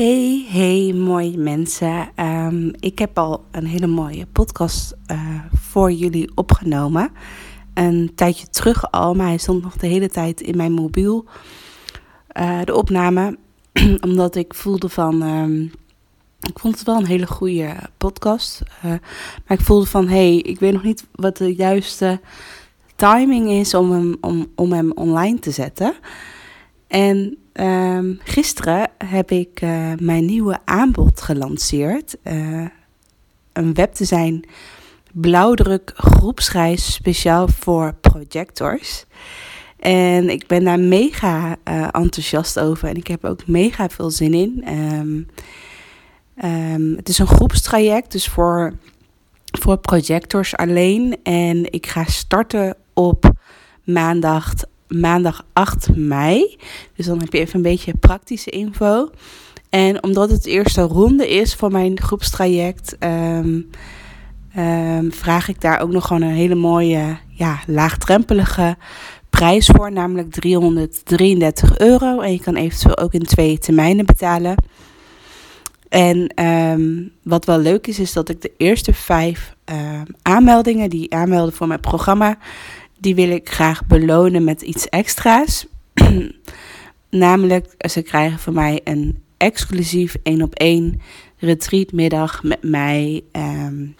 Hey, hey, mooie mensen. Ehm, ik heb al een hele mooie podcast uh, voor jullie opgenomen. Een tijdje terug al, maar hij stond nog de hele tijd in mijn mobiel. Uh, de opname, omdat ik voelde van. Um, ik vond het wel een hele goede podcast. Uh, maar ik voelde van: hey, ik weet nog niet wat de juiste timing is om hem, om, om hem online te zetten. En um, gisteren heb ik uh, mijn nieuwe aanbod gelanceerd. Uh, een webdesign blauwdruk groepsreis speciaal voor projectors. En ik ben daar mega uh, enthousiast over en ik heb ook mega veel zin in. Um, um, het is een groepstraject, dus voor, voor projectors alleen. En ik ga starten op maandag maandag 8 mei. Dus dan heb je even een beetje praktische info. En omdat het de eerste ronde is van mijn groepstraject, um, um, vraag ik daar ook nog gewoon een hele mooie, ja, laagdrempelige prijs voor, namelijk 333 euro. En je kan eventueel ook in twee termijnen betalen. En um, wat wel leuk is, is dat ik de eerste vijf aanmeldingen die aanmelden voor mijn programma, die wil ik graag belonen met iets extra's. Namelijk, ze krijgen van mij een exclusief één op één retreatmiddag met mij um,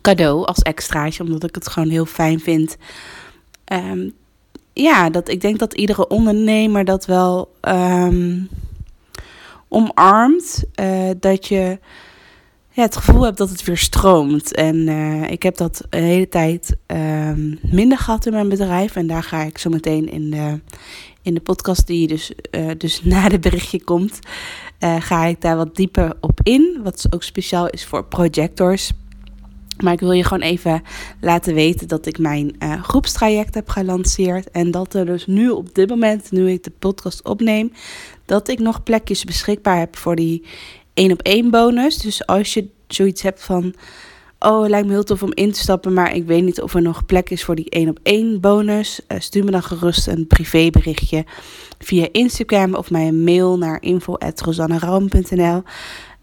cadeau als extraatje, omdat ik het gewoon heel fijn vind. Um, ja, dat ik denk dat iedere ondernemer dat wel um, omarmt. Uh, dat je ja, het gevoel heb dat het weer stroomt. En uh, ik heb dat een hele tijd uh, minder gehad in mijn bedrijf. En daar ga ik zo meteen in de, in de podcast, die dus, uh, dus na de berichtje komt, uh, ga ik daar wat dieper op in. Wat ook speciaal is voor projectors. Maar ik wil je gewoon even laten weten dat ik mijn groepstraject heb gelanceerd. En dat er dus nu op dit moment, nu ik de podcast opneem, dat ik nog plekjes beschikbaar heb voor die één op één bonus. Dus als je zoiets hebt van. Oh, het lijkt me heel tof om in te stappen, maar ik weet niet of er nog plek is voor die één op één bonus. Uh, stuur me dan gerust een privéberichtje via Instagram of mij een mail naar info.rosannaraum.nl.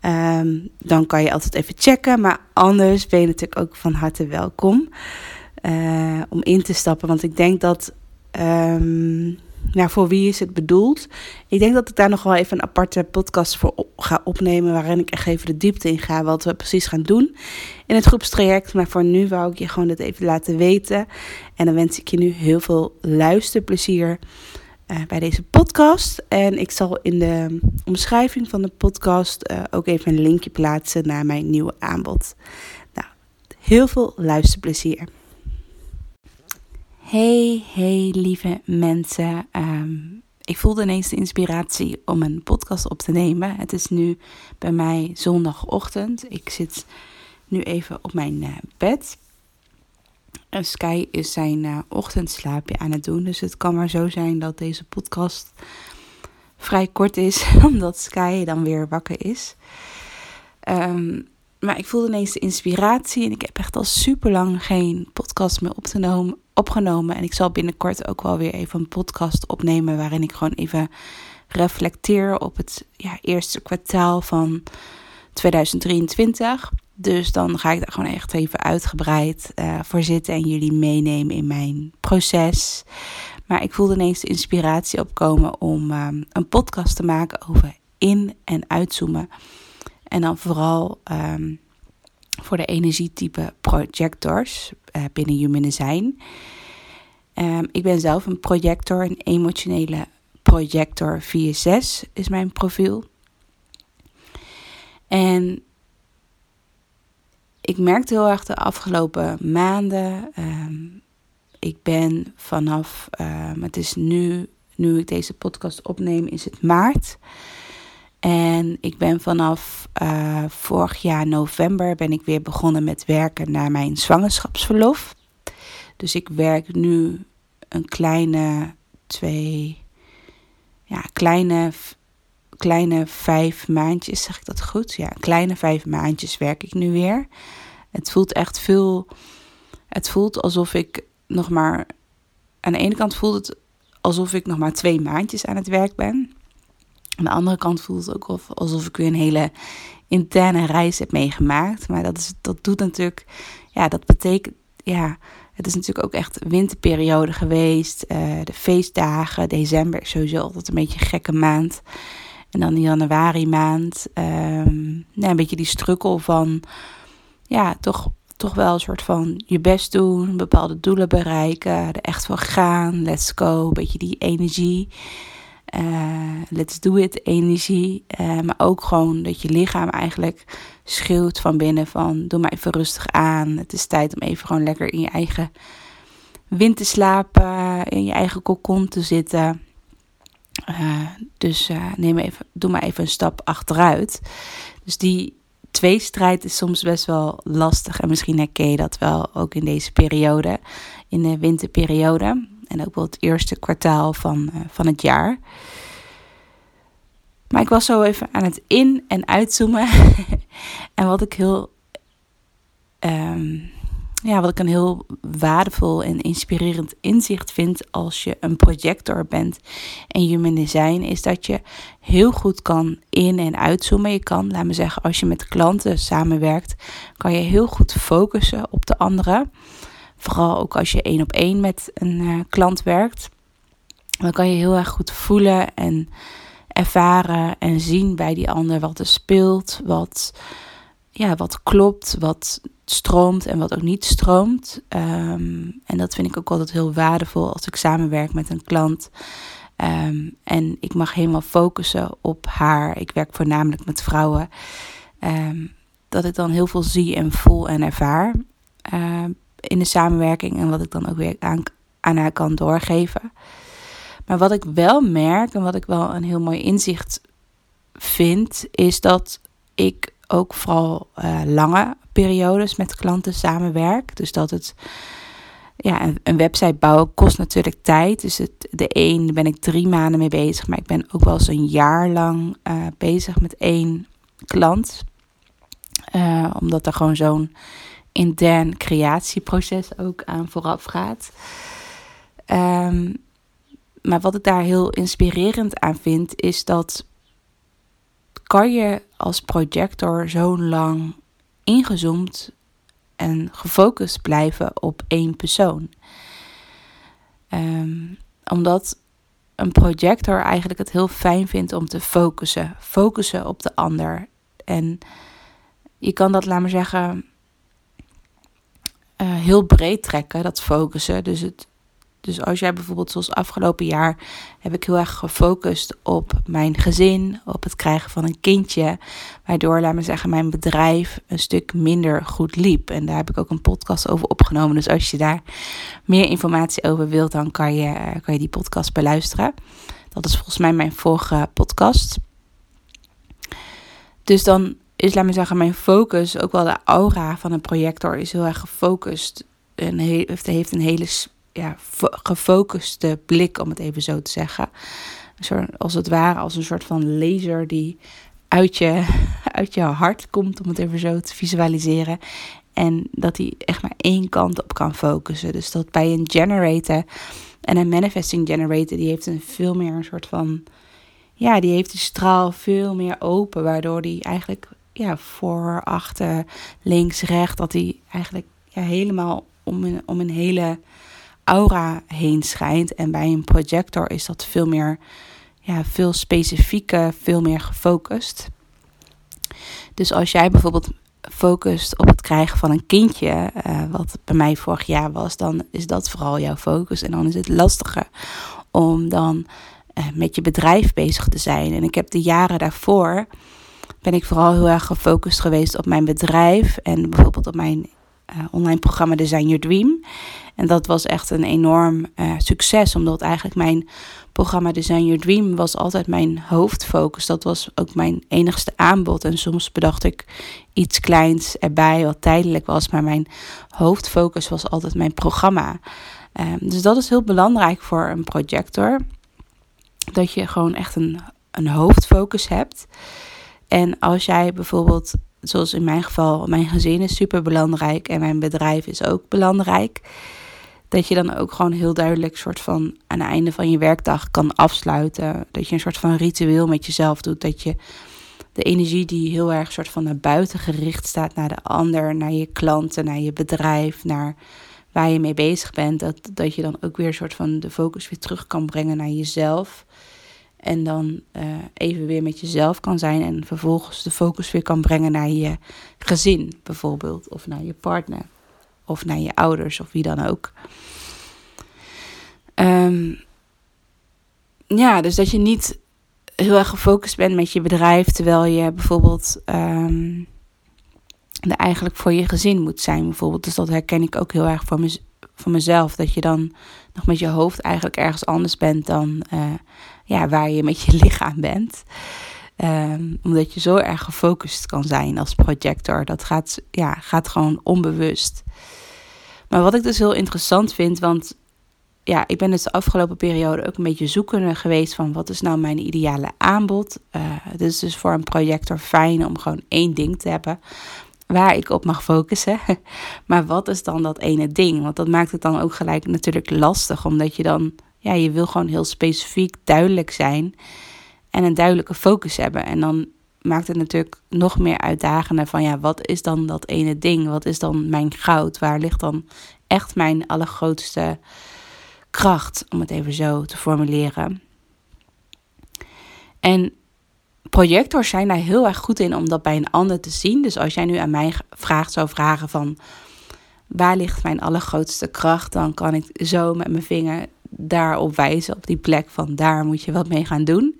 Um, dan kan je altijd even checken, maar anders ben je natuurlijk ook van harte welkom uh, om in te stappen. Want ik denk dat um, nou, voor wie is het bedoeld? Ik denk dat ik daar nog wel even een aparte podcast voor ga opnemen. Waarin ik echt even de diepte in ga. Wat we precies gaan doen in het groepstraject. Maar voor nu wou ik je gewoon dit even laten weten. En dan wens ik je nu heel veel luisterplezier uh, bij deze podcast. En ik zal in de omschrijving van de podcast uh, ook even een linkje plaatsen naar mijn nieuwe aanbod. Nou, heel veel luisterplezier. Hey, hey lieve mensen. Um, ik voelde ineens de inspiratie om een podcast op te nemen. Het is nu bij mij zondagochtend. Ik zit nu even op mijn uh, bed. En Sky is zijn uh, ochtendslaapje aan het doen. Dus het kan maar zo zijn dat deze podcast vrij kort is, omdat Sky dan weer wakker is. Um, maar ik voelde ineens de inspiratie en ik heb echt al super lang geen podcast meer opgenomen. En ik zal binnenkort ook wel weer even een podcast opnemen waarin ik gewoon even reflecteer op het ja, eerste kwartaal van 2023. Dus dan ga ik daar gewoon echt even uitgebreid uh, voor zitten en jullie meenemen in mijn proces. Maar ik voelde ineens de inspiratie opkomen om um, een podcast te maken over in- en uitzoomen. En dan vooral um, voor de energietype projectors binnen Human Design. Um, ik ben zelf een projector, een emotionele projector 4-6 is mijn profiel. En ik merkte heel erg de afgelopen maanden. Um, ik ben vanaf, um, het is nu, nu ik deze podcast opneem, is het maart. En ik ben vanaf uh, vorig jaar november ben ik weer begonnen met werken naar mijn zwangerschapsverlof. Dus ik werk nu een kleine twee, ja, kleine, kleine vijf maandjes, zeg ik dat goed? Ja, kleine vijf maandjes werk ik nu weer. Het voelt echt veel, het voelt alsof ik nog maar, aan de ene kant voelt het alsof ik nog maar twee maandjes aan het werk ben. Aan de andere kant voelt het ook alsof ik weer een hele interne reis heb meegemaakt. Maar dat, is, dat doet natuurlijk, ja, dat betekent, ja, het is natuurlijk ook echt winterperiode geweest. Uh, de feestdagen, december is sowieso altijd een beetje een gekke maand. En dan de januari maand, um, een beetje die strukkel van, ja, toch, toch wel een soort van je best doen, bepaalde doelen bereiken, er echt voor gaan, let's go, een beetje die energie. Uh, let's do it energie. Uh, maar ook gewoon dat je lichaam eigenlijk schreeuwt van binnen van doe maar even rustig aan. Het is tijd om even gewoon lekker in je eigen wind te slapen, in je eigen kokon te zitten. Uh, dus neem even, doe maar even een stap achteruit. Dus die tweestrijd is soms best wel lastig. En misschien herken je dat wel ook in deze periode, in de winterperiode. En ook wel het eerste kwartaal van, uh, van het jaar. Maar ik was zo even aan het in- en uitzoomen. en wat ik heel. Um, ja, wat ik een heel waardevol en inspirerend inzicht vind als je een projector bent en human design, is dat je heel goed kan in- en uitzoomen. Je kan, laat me zeggen, als je met klanten samenwerkt, kan je heel goed focussen op de andere. Vooral ook als je één op één met een uh, klant werkt. Dan kan je heel erg goed voelen en ervaren en zien bij die ander wat er speelt, wat, ja, wat klopt, wat stroomt en wat ook niet stroomt. Um, en dat vind ik ook altijd heel waardevol als ik samenwerk met een klant. Um, en ik mag helemaal focussen op haar. Ik werk voornamelijk met vrouwen. Um, dat ik dan heel veel zie en voel en ervaar in de samenwerking. En wat ik dan ook weer aan, aan haar kan doorgeven. Maar wat ik wel merk en wat ik wel een heel mooi inzicht vind, is dat ik ook vooral uh, lange periodes met klanten samenwerk. Dus dat het, ja, een, website bouwen kost natuurlijk tijd. Dus het, de een ben ik drie maanden mee bezig, maar ik ben ook wel eens een jaar lang uh, bezig met één klant. Uh, omdat er gewoon zo'n intern creatieproces ook aan vooraf gaat. Um, maar wat ik daar heel inspirerend aan vind, is dat kan je als projector zo lang ingezoomd en gefocust blijven op één persoon. Um, omdat een projector eigenlijk het heel fijn vindt om te focussen. Focussen op de ander. En je kan dat, laat maar zeggen, uh, heel breed trekken, dat focussen. Dus het dus als jij bijvoorbeeld, zoals afgelopen jaar, heb ik heel erg gefocust op mijn gezin, op het krijgen van een kindje. Waardoor, laat me zeggen, mijn bedrijf een stuk minder goed liep. En daar heb ik ook een podcast over opgenomen. Dus als je daar meer informatie over wilt, dan kan je, eh, kan je die podcast beluisteren. Dat is volgens mij mijn vorige podcast. Dus dan is, laat me zeggen, mijn focus, ook wel de aura van een projector, is heel erg gefocust. En heeft, heeft een hele ja, gefocuste blik, om het even zo te zeggen. Als het ware als een soort van laser die uit je, uit je hart komt, om het even zo te visualiseren. En dat hij echt maar één kant op kan focussen. Dus dat bij een generator en een manifesting generator, die heeft een veel meer een soort van. Ja, die heeft de straal veel meer open, waardoor die eigenlijk ja, voor, achter, links, rechts, dat hij eigenlijk ja, helemaal om een, om een hele aura heen schijnt. En bij een projector is dat veel meer, ja, veel specifieker, veel meer gefocust. Dus als jij bijvoorbeeld focust op het krijgen van een kindje, uh, wat bij mij vorig jaar was, dan is dat vooral jouw focus. En dan is het lastiger om dan uh, met je bedrijf bezig te zijn. En ik heb de jaren daarvoor ben ik vooral heel erg gefocust geweest op mijn bedrijf en bijvoorbeeld op mijn uh, online programma Design Your Dream. En dat was echt een enorm uh, succes, omdat eigenlijk mijn programma Design Your Dream was altijd mijn hoofdfocus. Dat was ook mijn enigste aanbod. En soms bedacht ik iets kleins erbij, wat tijdelijk was, maar mijn hoofdfocus was altijd mijn programma. Um, dus dat is heel belangrijk voor een projector. Dat je gewoon echt een, een hoofdfocus hebt. En als jij bijvoorbeeld zoals in mijn geval, mijn gezin is super belangrijk en mijn bedrijf is ook belangrijk. dat je dan ook gewoon heel duidelijk soort van aan het einde van je werkdag kan afsluiten. Dat je een soort van ritueel met jezelf doet. Dat je de energie die heel erg soort van naar buiten gericht staat, naar de ander, naar je klanten, naar je bedrijf, naar waar je mee bezig bent. Dat, dat je dan ook weer een soort van de focus weer terug kan brengen naar jezelf. En dan uh, even weer met jezelf kan zijn en vervolgens de focus weer kan brengen naar je gezin bijvoorbeeld. Of naar je partner. Of naar je ouders of wie dan ook. Um, ja, dus dat je niet heel erg gefocust bent met je bedrijf, terwijl je bijvoorbeeld um, er eigenlijk voor je gezin moet zijn, bijvoorbeeld. Dus dat herken ik ook heel erg voor mezelf. Dat je dan nog met je hoofd eigenlijk ergens anders bent dan uh, ja, waar je met je lichaam bent. Um, omdat je zo erg gefocust kan zijn als projector. Dat gaat, ja, gaat gewoon onbewust. Maar wat ik dus heel interessant vind, want ja, ik ben dus de afgelopen periode ook een beetje zoekende geweest van wat is nou mijn ideale aanbod. Uh, het is dus voor een projector fijn om gewoon één ding te hebben waar ik op mag focussen. maar wat is dan dat ene ding? Want dat maakt het dan ook gelijk natuurlijk lastig, omdat je dan, ja, je wil gewoon heel specifiek duidelijk zijn en een duidelijke focus hebben. En dan maakt het natuurlijk nog meer uitdagender van, ja, wat is dan dat ene ding? Wat is dan mijn goud? Waar ligt dan echt mijn allergrootste kracht, om het even zo te formuleren? En projectors zijn daar heel erg goed in om dat bij een ander te zien. Dus als jij nu aan mij vraagt, zou vragen van waar ligt mijn allergrootste kracht, dan kan ik zo met mijn vinger daarop wijzen, op die plek van daar moet je wat mee gaan doen.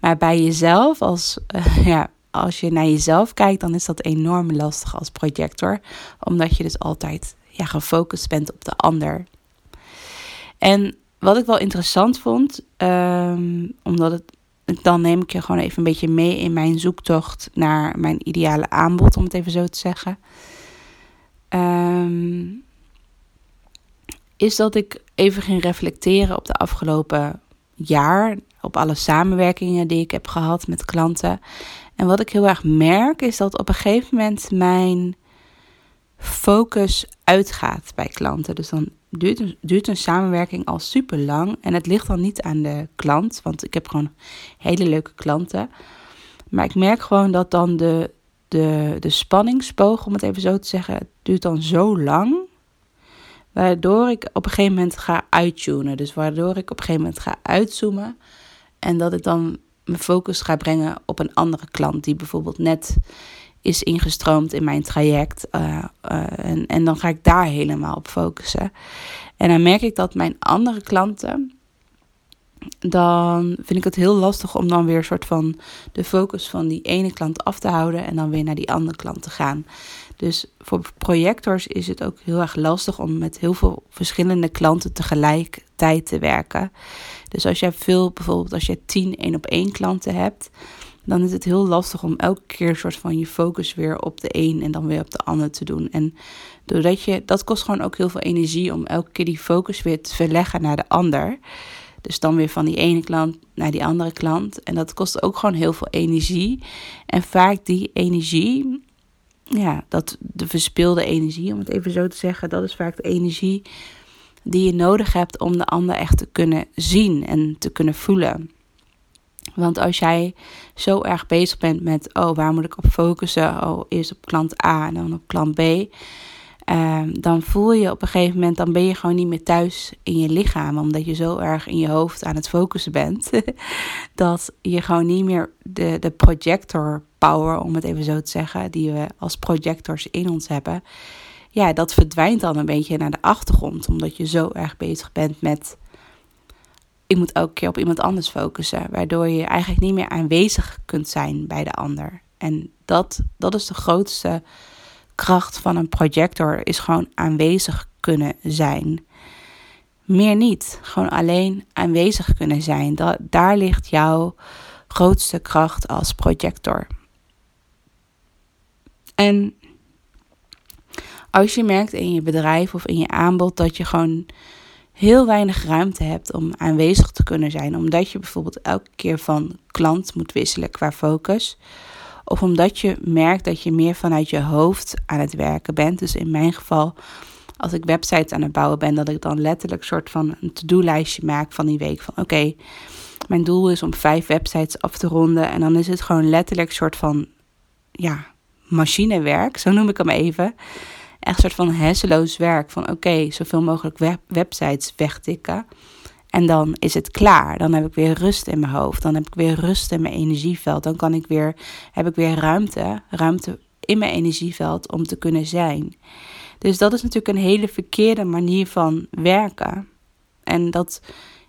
Maar bij jezelf, als, uh, ja, als je naar jezelf kijkt, dan is dat enorm lastig als projector, omdat je dus altijd ja, gefocust bent op de ander. En wat ik wel interessant vond, um, omdat het dan neem ik je gewoon even een beetje mee in mijn zoektocht naar mijn ideale aanbod, om het even zo te zeggen. Ehm, is dat ik even ging reflecteren op de afgelopen jaar, op alle samenwerkingen die ik heb gehad met klanten. En wat ik heel erg merk is dat op een gegeven moment mijn focus uitgaat bij klanten. Dus dan duurt een, samenwerking al super lang. En het ligt dan niet aan de klant, want ik heb gewoon hele leuke klanten. Maar ik merk gewoon dat dan de, de, de spanningsboog, om het even zo te zeggen, duurt dan zo lang. Waardoor ik op een gegeven moment ga uittunen. Dus waardoor ik op een gegeven moment ga uitzoomen. En dat ik dan mijn focus ga brengen op een andere klant die bijvoorbeeld net is ingestroomd in mijn traject. Uh, en, en dan ga ik daar helemaal op focussen. En dan merk ik dat mijn andere klanten. Dan vind ik het heel lastig om dan weer een soort van de focus van die ene klant af te houden en dan weer naar die andere klant te gaan. Dus voor projectors is het ook heel erg lastig om met heel veel verschillende klanten tegelijkertijd te werken. Dus als jij veel, bijvoorbeeld als je tien één op één klanten hebt, dan is het heel lastig om elke keer een soort van je focus weer op de een en dan weer op de ander te doen. En doordat je, dat kost gewoon ook heel veel energie om elke keer die focus weer te verleggen naar de ander. Dus dan weer van die ene klant naar die andere klant. En dat kost ook gewoon heel veel energie. En vaak die energie, ja, dat, de verspilde energie, om het even zo te zeggen, dat is vaak de energie die je nodig hebt om de ander echt te kunnen zien en te kunnen voelen. Want als jij zo erg bezig bent met, oh, waar moet ik op focussen? Oh, eerst op klant A en dan op klant B. Um, dan voel je op een gegeven moment, dan ben je gewoon niet meer thuis in je lichaam. Omdat je zo erg in je hoofd aan het focussen bent. dat je gewoon niet meer de, de projector power, om het even zo te zeggen, die we als projectors in ons hebben. Ja, dat verdwijnt dan een beetje naar de achtergrond. Omdat je zo erg bezig bent met ik moet elke keer op iemand anders focussen. Waardoor je eigenlijk niet meer aanwezig kunt zijn bij de ander. En dat, dat is de grootste kracht van een projector. Is gewoon aanwezig kunnen zijn. Meer niet. Gewoon alleen aanwezig kunnen zijn. Daar ligt jouw grootste kracht als projector. En als je merkt in je bedrijf of in je aanbod dat je gewoon heel weinig ruimte hebt om aanwezig te kunnen zijn. Omdat je bijvoorbeeld elke keer van klant moet wisselen qua focus. Of omdat je merkt dat je meer vanuit je hoofd aan het werken bent. Dus in mijn geval als ik websites aan het bouwen ben, dat ik dan letterlijk soort van een to-do-lijstje maak van die week. Van oké, mijn doel is om vijf websites af te ronden. En dan is het gewoon letterlijk soort van, ja, machinewerk, zo noem ik hem even. Echt een soort van hersenloos werk. Van oké, zoveel mogelijk web websites wegtikken. En dan is het klaar. Dan heb ik weer rust in mijn hoofd. Dan heb ik weer rust in mijn energieveld. Dan kan ik weer, heb ik weer ruimte, ruimte in mijn energieveld om te kunnen zijn. Dus dat is natuurlijk een hele verkeerde manier van werken. En dat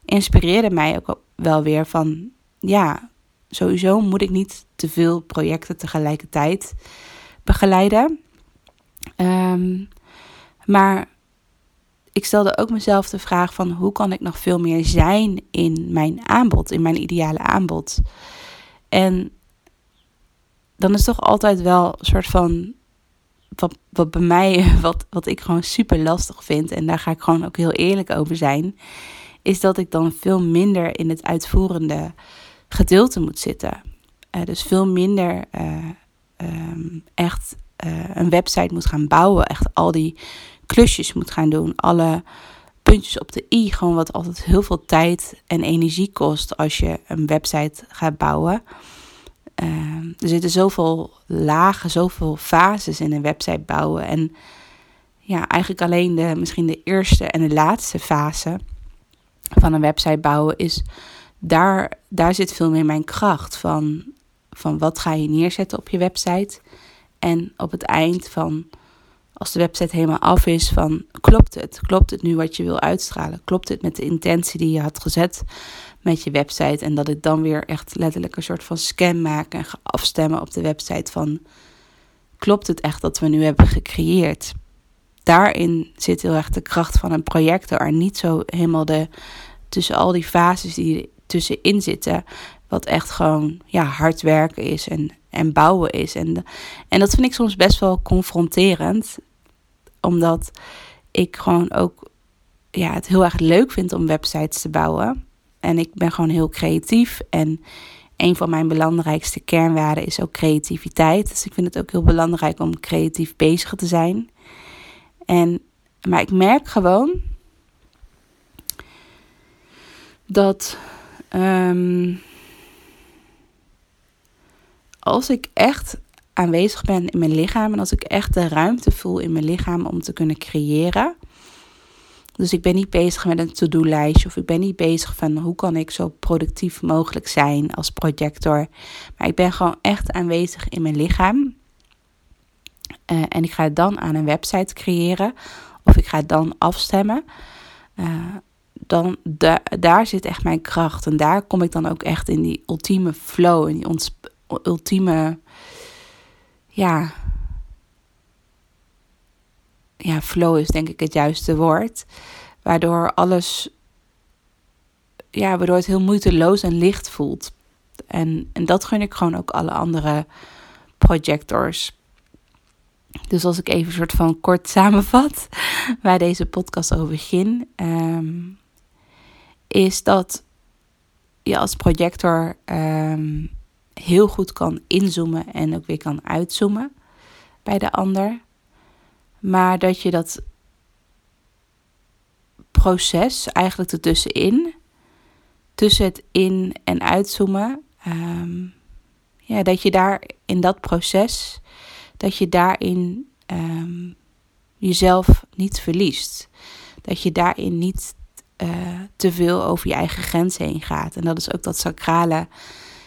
inspireerde mij ook wel weer van, ja, sowieso moet ik niet te veel projecten tegelijkertijd begeleiden. Um, maar ik stelde ook mezelf de vraag van hoe kan ik nog veel meer zijn in mijn aanbod, in mijn ideale aanbod. En dan is toch altijd wel een soort van wat, wat bij mij, wat, wat ik gewoon super lastig vind, en daar ga ik gewoon ook heel eerlijk over zijn, is dat ik dan veel minder in het uitvoerende gedeelte moet zitten. Uh, dus veel minder uh, um, echt uh, een website moet gaan bouwen, echt al die klusjes moet gaan doen, alle puntjes op de i, gewoon wat altijd heel veel tijd en energie kost als je een website gaat bouwen. Uh, er zitten zoveel lagen, zoveel fases in een website bouwen. En ja, eigenlijk alleen de, misschien de eerste en de laatste fase van een website bouwen is. Daar, daar zit veel meer mijn kracht van, van wat ga je neerzetten op je website. En op het eind van, als de website helemaal af is, van klopt het? Klopt het nu wat je wil uitstralen? Klopt het met de intentie die je had gezet met je website? En dat ik dan weer echt letterlijk een soort van scan maak en ga afstemmen op de website van klopt het echt dat we nu hebben gecreëerd? Daarin zit heel erg de kracht van een projector en niet zo helemaal de tussen al die fases die tussenin zitten, wat echt gewoon ja, hard werken is en, en bouwen is. En, en dat vind ik soms best wel confronterend, omdat ik gewoon ook ja, het heel erg leuk vind om websites te bouwen. En ik ben gewoon heel creatief. En een van mijn belangrijkste kernwaarden is ook creativiteit. Dus ik vind het ook heel belangrijk om creatief bezig te zijn. En, maar ik merk gewoon dat um, als ik echt aanwezig ben in mijn lichaam en als ik echt de ruimte voel in mijn lichaam om te kunnen creëren. Dus ik ben niet bezig met een to-do-lijstje of ik ben niet bezig van hoe kan ik zo productief mogelijk zijn als projector. Maar ik ben gewoon echt aanwezig in mijn lichaam. Uh, en ik ga dan aan een website creëren of ik ga dan afstemmen. Uh, dan daar zit echt mijn kracht. En daar kom ik dan ook echt in die ultieme flow, in die ultieme, ja, ja, flow is denk ik het juiste woord. Waardoor alles, ja, waardoor het heel moeiteloos en licht voelt. En, en dat gun ik gewoon ook alle andere projectors. Dus als ik even een soort van kort samenvat waar deze podcast over ging, um, is dat je als projector um, heel goed kan inzoomen en ook weer kan uitzoomen bij de ander. Maar dat je dat proces eigenlijk ertussenin, tussen het in- en uitzoomen, um, ja, dat je daar in dat proces, dat je daarin um, jezelf niet verliest. Dat je daarin niet uh, te veel over je eigen grenzen heen gaat. En dat is ook dat sacrale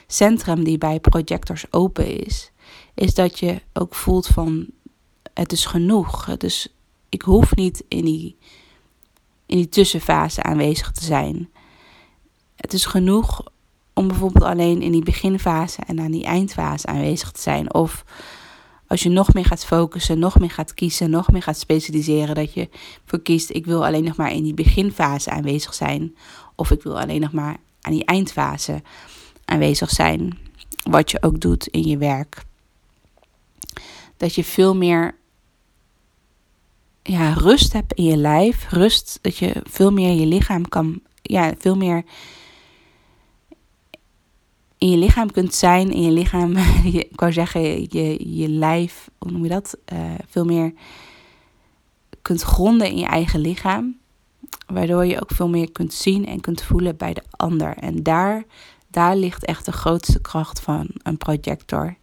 centrum die bij projectors open is, is dat je ook voelt van het is genoeg. Dus ik hoef niet in die, in die tussenfase aanwezig te zijn. Het is genoeg om bijvoorbeeld alleen in die beginfase en aan die eindfase aanwezig te zijn. Of als je nog meer gaat focussen, nog meer gaat kiezen, nog meer gaat specialiseren, dat je voor kiest, ik wil alleen nog maar in die beginfase aanwezig zijn. Of ik wil alleen nog maar aan die eindfase aanwezig zijn. Wat je ook doet in je werk. Dat je veel meer ja, rust hebt in je lijf. Rust, dat je veel meer je lichaam kan. Ja, veel meer in je lichaam kunt zijn. In je lichaam, ik wou zeggen, je, je lijf, hoe noem je dat? Uh, veel meer kunt gronden in je eigen lichaam. Waardoor je ook veel meer kunt zien en kunt voelen bij de ander. En daar, daar ligt echt de grootste kracht van een projector.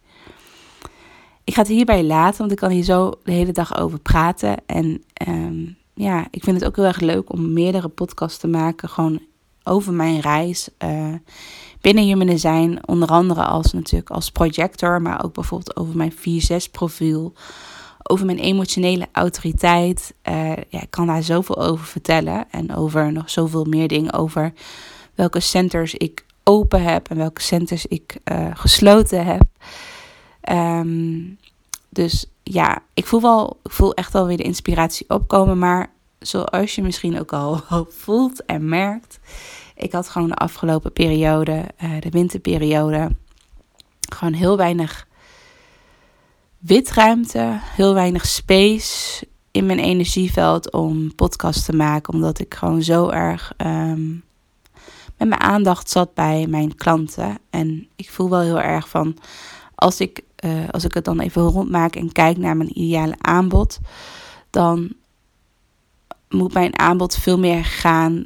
Ik ga het hierbij laten, want ik kan hier zo de hele dag over praten. En ehm, ja, ik vind het ook heel erg leuk om meerdere podcasts te maken. Gewoon over mijn reis uh, binnen Human zijn, Onder andere als natuurlijk als projector, maar ook bijvoorbeeld over mijn 4-6 profiel. Over mijn emotionele autoriteit. Uh, ja, ik kan daar zoveel over vertellen. En over nog zoveel meer dingen. Over welke centers ik open heb en welke centers ik uh, gesloten heb. Um, dus ja, ik voel, wel, ik voel echt alweer de inspiratie opkomen. Maar zoals je misschien ook al voelt en merkt. Ik had gewoon de afgelopen periode, uh, de winterperiode, gewoon heel weinig witruimte, heel weinig space in mijn energieveld om podcast te maken. Omdat ik gewoon zo erg um, met mijn aandacht zat bij mijn klanten. En ik voel wel heel erg van, als ik, uh, als ik het dan even rondmaak en kijk naar mijn ideale aanbod, dan moet mijn aanbod veel meer gaan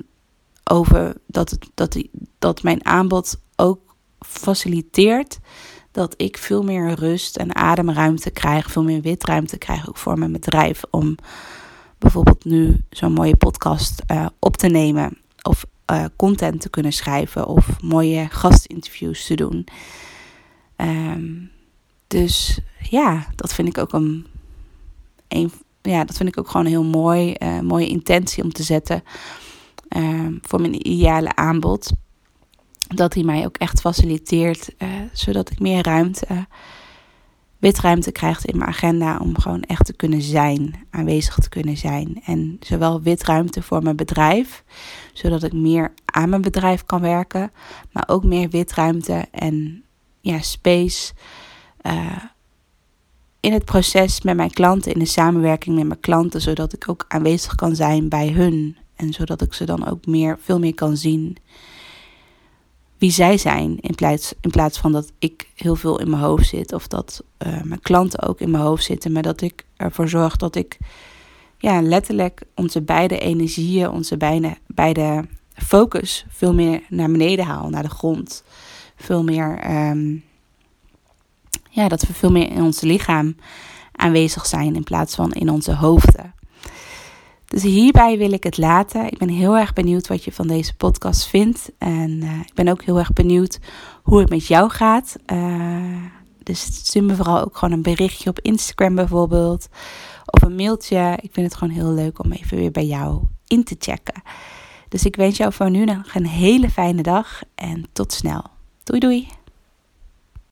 over dat, het, dat, die, dat mijn aanbod ook faciliteert dat ik veel meer rust en ademruimte krijg, veel meer witruimte krijg ook voor mijn bedrijf om bijvoorbeeld nu zo'n mooie podcast uh, op te nemen of uh, content te kunnen schrijven of mooie gastinterviews te doen. Um, dus ja, dat vind ik ook een, ja, dat vind ik ook gewoon een heel mooi, uh, mooie intentie om te zetten uh, voor mijn ideale aanbod. Dat hij mij ook echt faciliteert, uh, zodat ik meer ruimte, witruimte krijg in mijn agenda om gewoon echt te kunnen zijn, aanwezig te kunnen zijn. En zowel witruimte voor mijn bedrijf, zodat ik meer aan mijn bedrijf kan werken, maar ook meer witruimte en ja, space uh, in het proces met mijn klanten, in de samenwerking met mijn klanten, zodat ik ook aanwezig kan zijn bij hun. En zodat ik ze dan ook meer, veel meer kan zien wie zij zijn. In plaats, in plaats van dat ik heel veel in mijn hoofd zit. Of dat uh, mijn klanten ook in mijn hoofd zitten. Maar dat ik ervoor zorg dat ik ja, letterlijk onze beide energieën, onze beide, beide focus veel meer naar beneden haal, naar de grond. Veel meer um, ja, dat we veel meer in ons lichaam aanwezig zijn in plaats van in onze hoofden. Dus hierbij wil ik het laten. Ik ben heel erg benieuwd wat je van deze podcast vindt. En uh, ik ben ook heel erg benieuwd hoe het met jou gaat. Uh, dus stuur me vooral ook gewoon een berichtje op Instagram bijvoorbeeld. Of een mailtje. Ik vind het gewoon heel leuk om even weer bij jou in te checken. Dus ik wens jou voor nu nog een hele fijne dag en tot snel. Doei doei!